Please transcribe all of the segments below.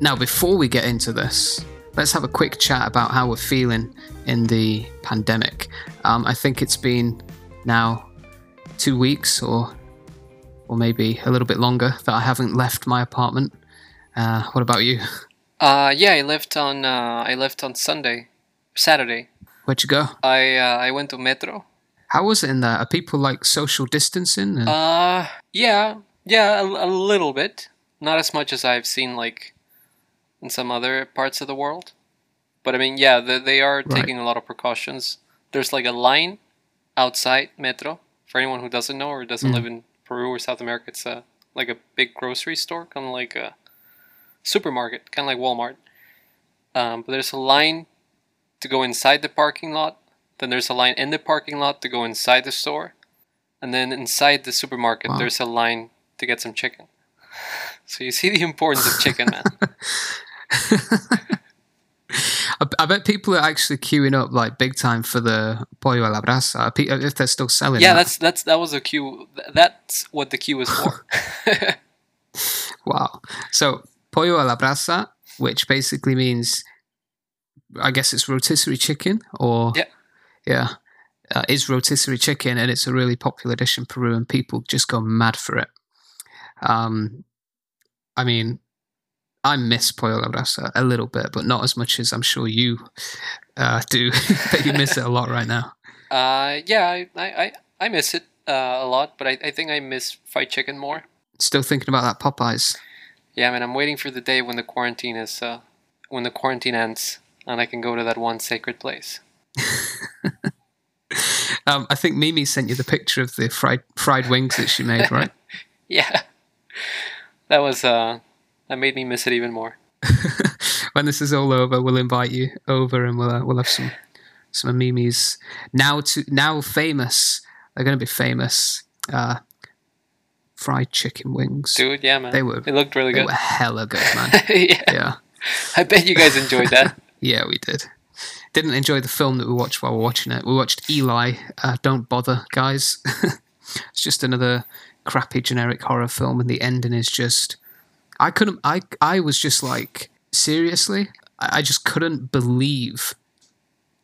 Now, before we get into this, let's have a quick chat about how we're feeling in the pandemic. Um, I think it's been now two weeks or or maybe a little bit longer that I haven't left my apartment. Uh, what about you? Uh, yeah, I left on uh, I left on Sunday, Saturday. Where'd you go? I uh, I went to Metro. How was it in there? Are people like social distancing? And- Uh, yeah, yeah, a, a little bit. Not as much as I've seen like in some other parts of the world. But I mean, yeah, they, they are Right. taking a lot of precautions. There's like a line outside Metro for anyone who doesn't know or doesn't Mm. live in Peru or South America. It's a like a big grocery store, kind of like a supermarket, kind of like Walmart. Um, but there's a line to go inside the parking lot. Then there's a line in the parking lot to go inside the store. And then inside the supermarket, Wow. there's a line to get some chicken. So you see the importance of chicken, man. I, I bet people are actually queuing up like big time for the pollo a la brasa. If they're still selling. yeah, that. that's that's that was a queue. That's what the queue was for. Wow. So, pollo a la brasa, which basically means, I guess it's rotisserie chicken, or Yeah. yeah, uh, is rotisserie chicken, and it's a really popular dish in Peru, and people just go mad for it. Um, I mean, I miss pollo a la brasa a little bit, but not as much as I'm sure you uh, do. but you miss it a lot right now. uh, yeah, I, I, I- I miss it uh, a lot, but I, I think I miss fried chicken more. Still thinking about that Popeyes. Yeah, I man, I'm waiting for the day when the quarantine is uh, when the quarantine ends and I can go to that one sacred place. Um, I think Mimi sent you the picture of the fried fried wings that she made, right? Yeah, that was uh, that made me miss it even more. when this is all over, we'll invite you over and we'll uh, we'll have some some Mimi's now to now famous. They're going to be famous. Uh, fried chicken wings. Dude, yeah, man, They were- It looked really good. They good. were hella good, man. yeah, yeah, I bet you guys enjoyed that. yeah, we did. Didn't enjoy the film that we watched while we we're watching it. We watched Eli. Uh, Don't bother, guys. it's just another crappy generic horror film, and the ending is just. I couldn't. I I was just like seriously. I, I just couldn't believe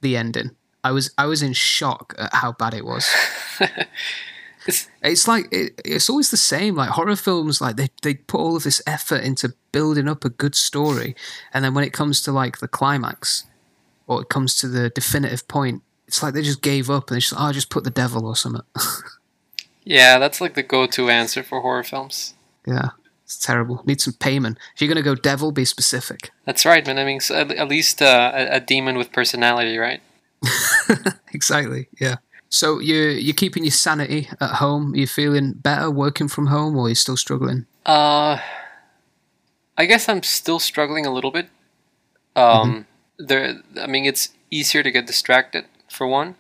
the ending. I was I was in shock at how bad it was. It's- It's like it, it's always the same. Like horror films, like they they put all of this effort into building up a good story, and then when it comes to like the climax, or it comes to the definitive point, it's like they just gave up and they just oh, just put the devil or something. Yeah, that's like the go-to answer for horror films. yeah, it's terrible. Need some payment. If you're gonna go devil, be specific. That's right, man. I mean, so at, least uh, a, a demon with personality, right? exactly. Yeah. So you're you're keeping your sanity at home. Are you feeling better working from home, or are you still struggling? Uh, I guess I'm still struggling a little bit. Um, there. I mean, it's easier to get distracted for one,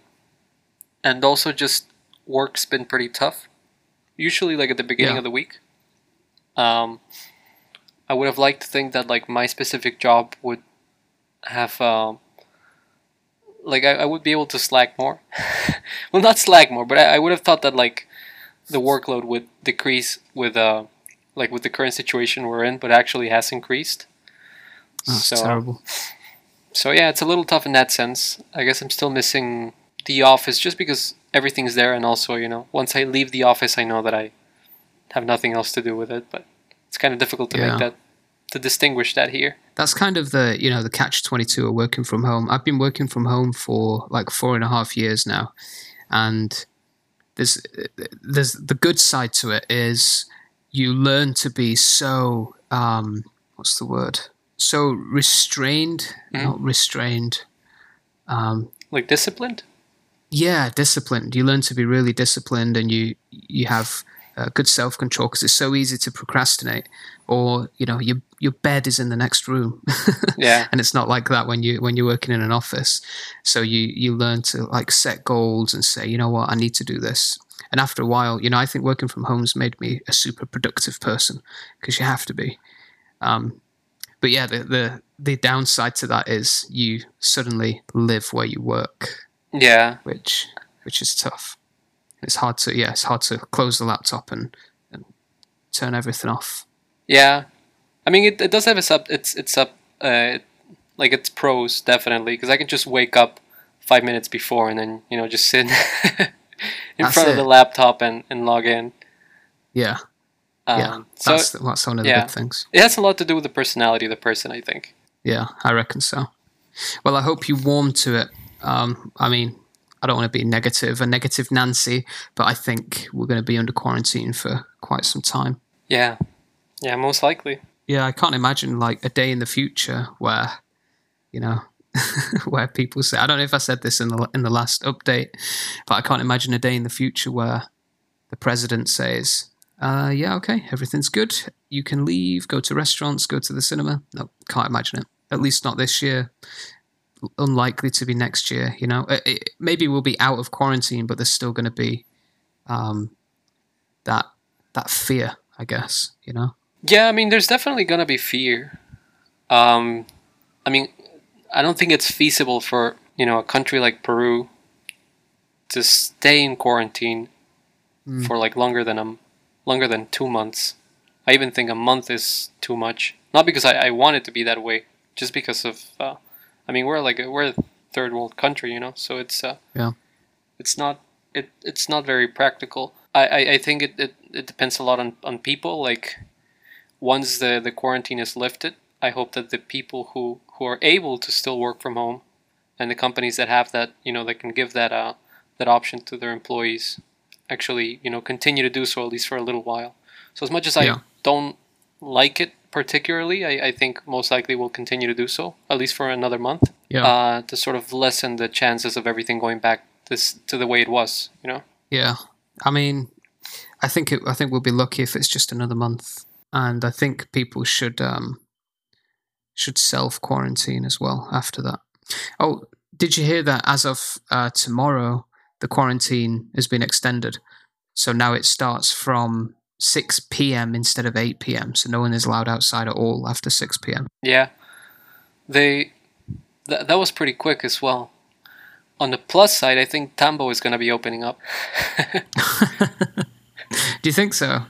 and also just work's been pretty tough. Usually, like at the beginning Yeah. of the week. Um, I would have liked to think that like my specific job would have um, like I, I would be able to slack more. well, not slack more, but I, I would have thought that like the workload would decrease with uh like with the current situation we're in, but actually has increased. Oh, So- terrible. So yeah, it's a little tough in that sense. I guess I'm still missing the office just because everything's there, and also you know once I leave the office, I know that I have nothing else to do with it. But it's kind of difficult to Yeah. make that to distinguish that here. that's kind of the you know the catch 22 of working from home i've been working from home for like four and a half years now and there's there's the good side to it is you learn to be so um what's the word so restrained Mhm. not restrained um Like disciplined. yeah disciplined you learn to be really disciplined and you you have uh, good self-control because it's so easy to procrastinate or you know your your bed is in the next room. Yeah. and it's not like that when you when you're working in an office. So you you learn to like set goals and say you know what? I need to do this. And after a while you know i think working from home's made me a super productive person because you have to be. Um, but yeah the, the the downside to that is you suddenly live where you work. Yeah. which which is tough it's hard to yeah it's hard to close the laptop and and turn everything off Yeah. I mean, it, it does have its up. It's it's up. Uh, like its pros definitely because I can just wake up five minutes before and then you know just sit in That's front of the laptop and, and log in. Yeah, Um, yeah. so that's that's one of the yeah. big things. it has a lot to do with the personality of the person, I think. Yeah, I reckon so. Well, I hope you warm to it. Um, I mean, I don't want to be negative, a negative Nancy, but I think we're going to be under quarantine for quite some time. Yeah, yeah, most likely. Yeah, I can't imagine like a day in the future where, you know, where people say I don't know if I said this in the in the last update, but I can't imagine a day in the future where the president says, uh, "Yeah, okay, everything's good. You can leave, go to restaurants, go to the cinema." No, can't imagine it. At least not this year. Unlikely to be next year. You know, it, it, maybe we'll be out of quarantine, but there's still going to be um, that that fear, I guess. You know. Yeah, I mean, there's definitely gonna be fear. Um, I mean, I don't think it's feasible for you know a country like Peru to stay in quarantine Mm. for like longer than a longer than two months. I even think a month is too much. Not because I, I want it to be that way, just because of. Uh, I mean, we're like a, we're a third world country, you know, so it's uh, Yeah. it's not it it's not very practical. I, I, I think it, it, it depends a lot on, on people. Like once the, the quarantine is lifted, I hope that the people who, who are able to still work from home and the companies that have that, you know, that can give that uh that option to their employees actually, you know, continue to do so at least for a little while. So as much as I Yeah. don't like it particularly, I, I think most likely will continue to do so, at least for another month Yeah. uh, to sort of lessen the chances of everything going back this to the way it was. You know. Yeah, I mean, I think it, I think we'll be lucky if it's just another month, and I think people should um, should self quarantine as well after that. Oh, did you hear that? As of uh, tomorrow, the quarantine has been extended, so now it starts from six p.m. instead of eight p.m. So no one is allowed outside at all after six p.m. Yeah, they th- that was pretty quick as well. On the plus side, I think Tambo is going to be opening up. Do you think so?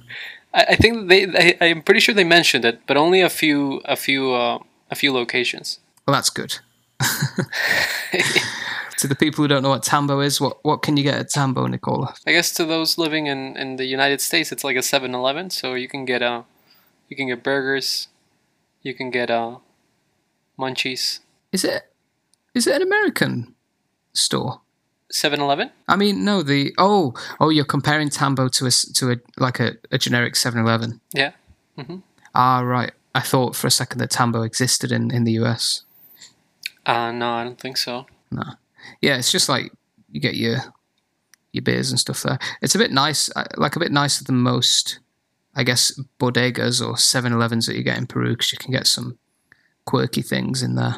I, I think they, they, I'm pretty sure they mentioned it, but only a few, a few, uh, a few locations. Well, that's good. to the people who don't know what Tambo is, what what can you get at Tambo, Nicola? I guess to those living in, in the United States, it's like a 7-Eleven, so you can get uh, you can get burgers, you can get uh, munchies. Is it is it an American store? 7-Eleven? I mean, no. The oh oh, you're comparing Tambo to a to a like a, a generic 7-Eleven. Yeah. Ah, right. I thought for a second that Tambo existed in in the US. Uh, no, I don't think so. No. Yeah, it's just like you get your your beers and stuff there. It's a bit nice, uh, like a bit nicer than most, I guess, bodegas or 7-Elevens that you get in Peru because you can get some quirky things in there,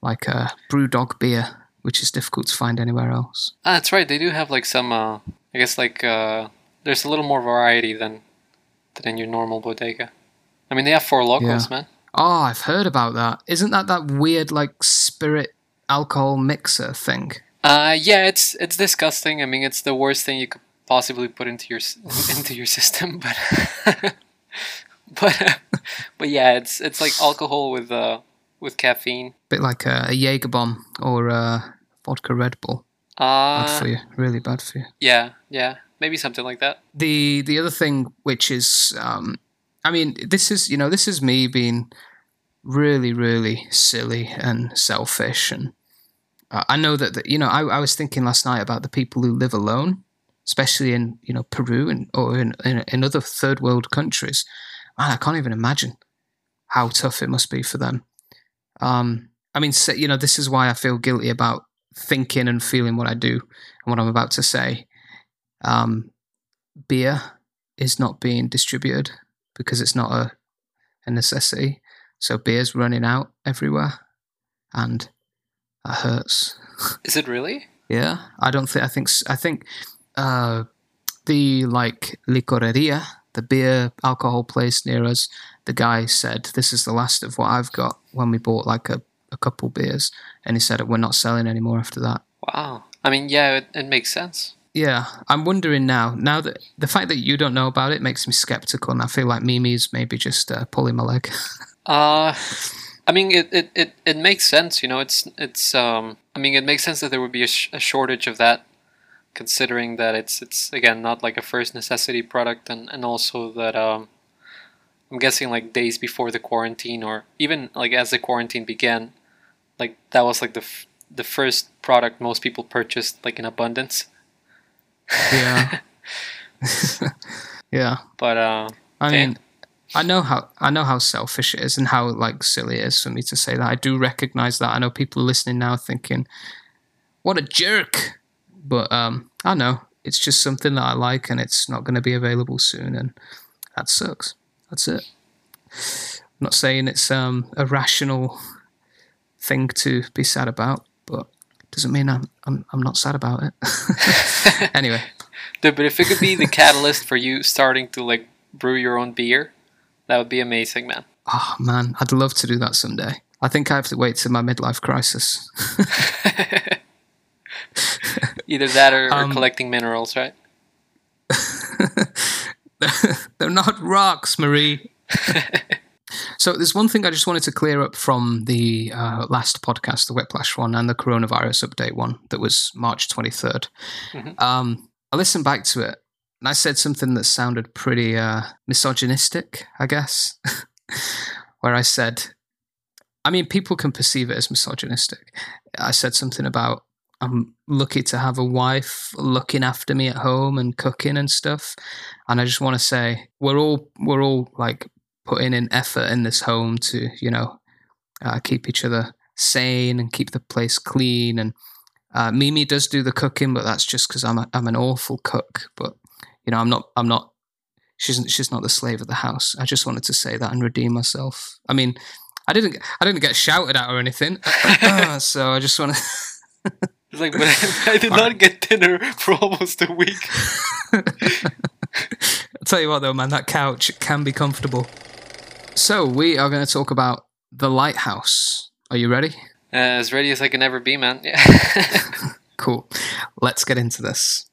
like a BrewDog beer, which is difficult to find anywhere else. Ah, that's right. They do have like some. Uh, I guess like uh, there's a little more variety than than in your normal bodega. I mean, they have Four Lokos, man. Oh, I've heard about that. Isn't that that weird like spirit alcohol mixer thing? Uh, yeah, it's it's disgusting. I mean, it's the worst thing you could possibly put into your into your system, but but but yeah, it's it's like alcohol with uh with caffeine. bit like a, a Jaeger bomb or a vodka Red Bull. Ah, bad Uh, for you, really bad for you. yeah, yeah, maybe something like that. the the other thing which is um i mean this is you know this is me being really really silly and selfish. And uh, i know that, that you know I, I was thinking last night about the people who live alone especially in you know peru and or in, in, in other third world countries. Man i can't even imagine how tough it must be for them. Um i mean so, you know this is why i feel guilty about thinking and feeling what i do and what i'm about to say. Um beer is not being distributed because it's not a, a necessity. So beer's running out everywhere, and that hurts. Is it really? Yeah, I don't think. I think. I think uh, the like licoreria, the beer alcohol place near us. The guy said, "This is the last of what I've got." When we bought like a, a couple beers, and he said, "We're not selling anymore after that." Wow. I mean, yeah, it, it makes sense. yeah, I'm wondering now. Now that the fact that you don't know about it makes me skeptical, and I feel like Mimi's maybe just uh, pulling my leg. Uh, I mean, it, it, it, it makes sense. You know, it's it's. Um, I mean, it makes sense that there would be a, sh- a shortage of that, considering that it's it's again not like a first necessity product, and and also that um, I'm guessing like days before the quarantine, or even like as the quarantine began, like that was like the f- the first product most people purchased like in abundance. yeah, yeah. But uh, I Damn. mean, I know how I know how selfish it is and how like silly it is for me to say that. I do recognize that. I know people listening now thinking, "What a jerk!" But um, I know it's just something that I like, and it's not going to be available soon, and that sucks. That's it. I'm not saying it's um, a rational thing to be sad about, but doesn't mean I'm I'm, I'm not sad about it. anyway, but if it could be the catalyst for you starting to like brew your own beer, that would be amazing, man. oh man, I'd love to do that someday. I think I have to wait till my midlife crisis. Either that or, or Um, collecting minerals, right? They're not rocks, Marie. so there's one thing I just wanted to clear up from the uh, last podcast, the Whiplash one, and the coronavirus update one that was March 23rd. Mhm. Um, I listened back to it, and I said something that sounded pretty uh, misogynistic, I guess, where I said, I mean, people can perceive it as misogynistic. I said something about I'm lucky to have a wife looking after me at home and cooking and stuff. And I just want to say we're all we're all like putting in effort in this home to you know uh, keep each other sane and keep the place clean. And uh, Mimi does do the cooking, but that's just because I'm a, I'm an awful cook. But you know I'm not I'm not she's she's not the slave of the house. I just wanted to say that and redeem myself. I mean. I didn't. I didn't get shouted at or anything, so I just want to. It's like, but I did not get dinner for almost a week. I'll tell you what, though, man, that couch can be comfortable. So, we are going to talk about The Lighthouse. Are you ready? Uh, as ready as I can ever be, man. Yeah. Cool. Let's get into this.